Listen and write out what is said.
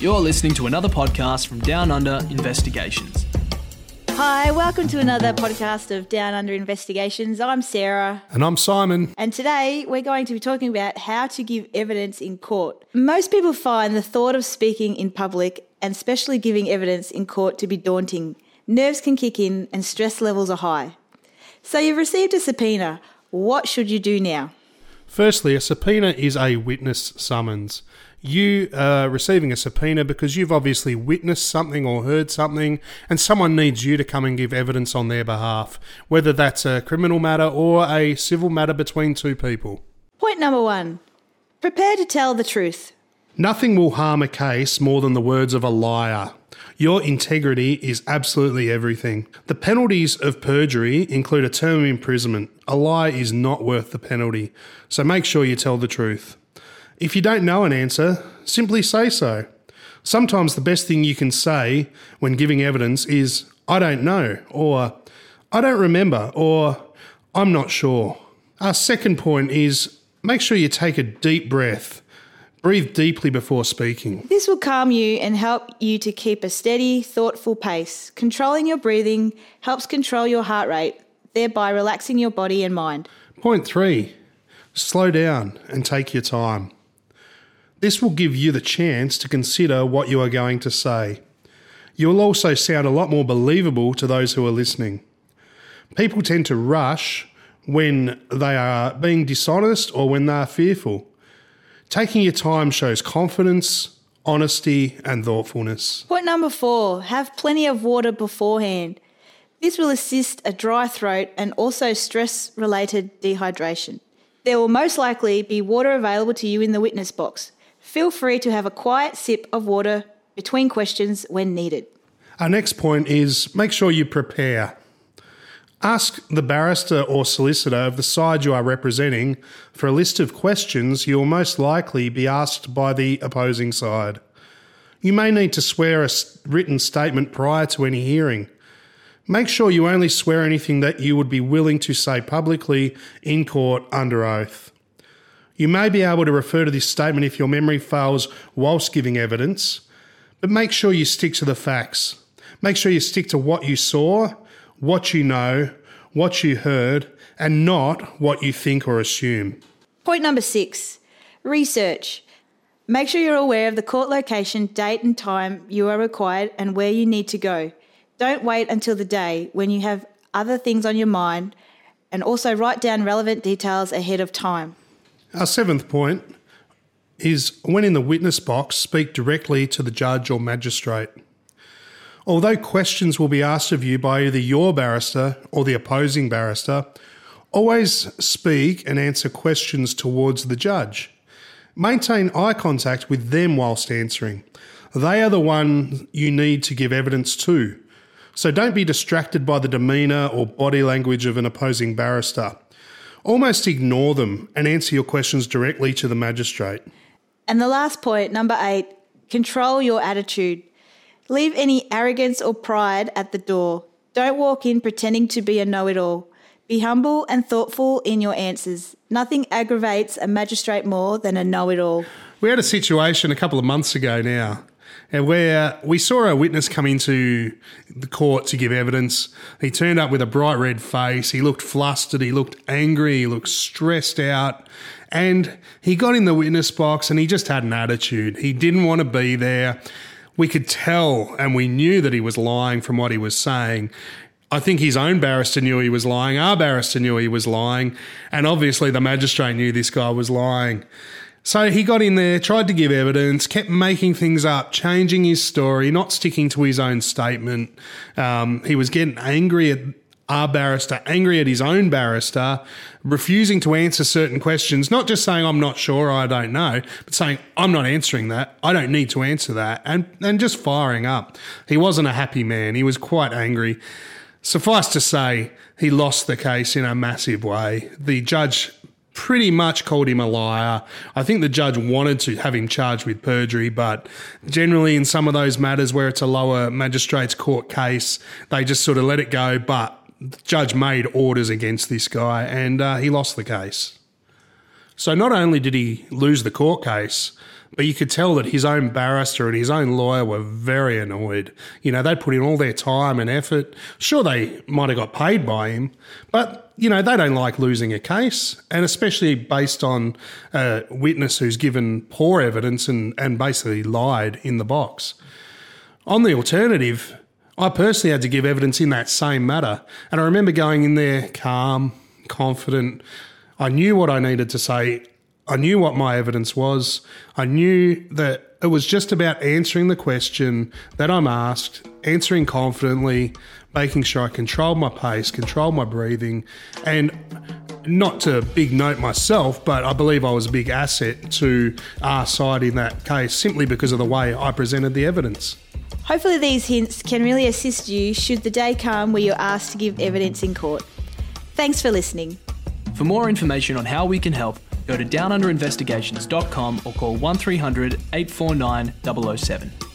You're listening to another podcast from Down Under Investigations. Hi, welcome to another podcast of Down Under Investigations. I'm Sarah, And I'm Simon. and today we're going to be talking about how to give evidence in court. Most people find the thought of speaking in public and especially giving evidence in court to be daunting. Nerves can kick in and stress levels are high. So you've received a subpoena. What should you do now? Firstly, a subpoena is a witness summons. You are receiving a subpoena because you've obviously witnessed something or heard something, and someone needs you to come and give evidence on their behalf, whether that's a criminal matter or a civil matter between two people. Point number one prepare to tell the truth. Nothing will harm a case more than the words of a liar. Your integrity is absolutely everything. The penalties of perjury include a term of imprisonment. A lie is not worth the penalty, so make sure you tell the truth. If you don't know an answer, simply say so. Sometimes the best thing you can say when giving evidence is, I don't know, or I don't remember, or I'm not sure. Our second point is make sure you take a deep breath. Breathe deeply before speaking. This will calm you and help you to keep a steady, thoughtful pace. Controlling your breathing helps control your heart rate, thereby relaxing your body and mind. Point three slow down and take your time. This will give you the chance to consider what you are going to say. You will also sound a lot more believable to those who are listening. People tend to rush when they are being dishonest or when they are fearful. Taking your time shows confidence, honesty, and thoughtfulness. Point number four have plenty of water beforehand. This will assist a dry throat and also stress related dehydration. There will most likely be water available to you in the witness box. Feel free to have a quiet sip of water between questions when needed. Our next point is make sure you prepare. Ask the barrister or solicitor of the side you are representing for a list of questions you will most likely be asked by the opposing side. You may need to swear a written statement prior to any hearing. Make sure you only swear anything that you would be willing to say publicly in court under oath. You may be able to refer to this statement if your memory fails whilst giving evidence, but make sure you stick to the facts. Make sure you stick to what you saw, what you know, what you heard, and not what you think or assume. Point number six research. Make sure you're aware of the court location, date, and time you are required and where you need to go. Don't wait until the day when you have other things on your mind and also write down relevant details ahead of time. Our seventh point is when in the witness box, speak directly to the judge or magistrate. Although questions will be asked of you by either your barrister or the opposing barrister, always speak and answer questions towards the judge. Maintain eye contact with them whilst answering. They are the one you need to give evidence to. So don't be distracted by the demeanour or body language of an opposing barrister. Almost ignore them and answer your questions directly to the magistrate. And the last point, number eight, control your attitude. Leave any arrogance or pride at the door. Don't walk in pretending to be a know it all. Be humble and thoughtful in your answers. Nothing aggravates a magistrate more than a know it all. We had a situation a couple of months ago now, and where we saw a witness come into the court to give evidence. He turned up with a bright red face. He looked flustered. He looked angry. He looked stressed out. And he got in the witness box and he just had an attitude. He didn't want to be there. We could tell and we knew that he was lying from what he was saying. I think his own barrister knew he was lying. Our barrister knew he was lying. And obviously, the magistrate knew this guy was lying. So he got in there, tried to give evidence, kept making things up, changing his story, not sticking to his own statement. Um, he was getting angry at our barrister, angry at his own barrister, refusing to answer certain questions, not just saying, I'm not sure, I don't know, but saying, I'm not answering that, I don't need to answer that, and, and just firing up. He wasn't a happy man, he was quite angry. Suffice to say, he lost the case in a massive way. The judge pretty much called him a liar. I think the judge wanted to have him charged with perjury, but generally in some of those matters where it's a lower magistrates court case, they just sort of let it go. But the judge made orders against this guy and uh, he lost the case. So not only did he lose the court case, But you could tell that his own barrister and his own lawyer were very annoyed. You know, they'd put in all their time and effort. Sure, they might have got paid by him, but, you know, they don't like losing a case, and especially based on a witness who's given poor evidence and, and basically lied in the box. On the alternative, I personally had to give evidence in that same matter. And I remember going in there calm, confident. I knew what I needed to say. I knew what my evidence was. I knew that it was just about answering the question that I'm asked, answering confidently, making sure I controlled my pace, controlled my breathing, and not to big note myself, but I believe I was a big asset to our side in that case simply because of the way I presented the evidence. Hopefully, these hints can really assist you should the day come where you're asked to give evidence in court. Thanks for listening. For more information on how we can help, go to downunderinvestigations.com or call 1300 849 007.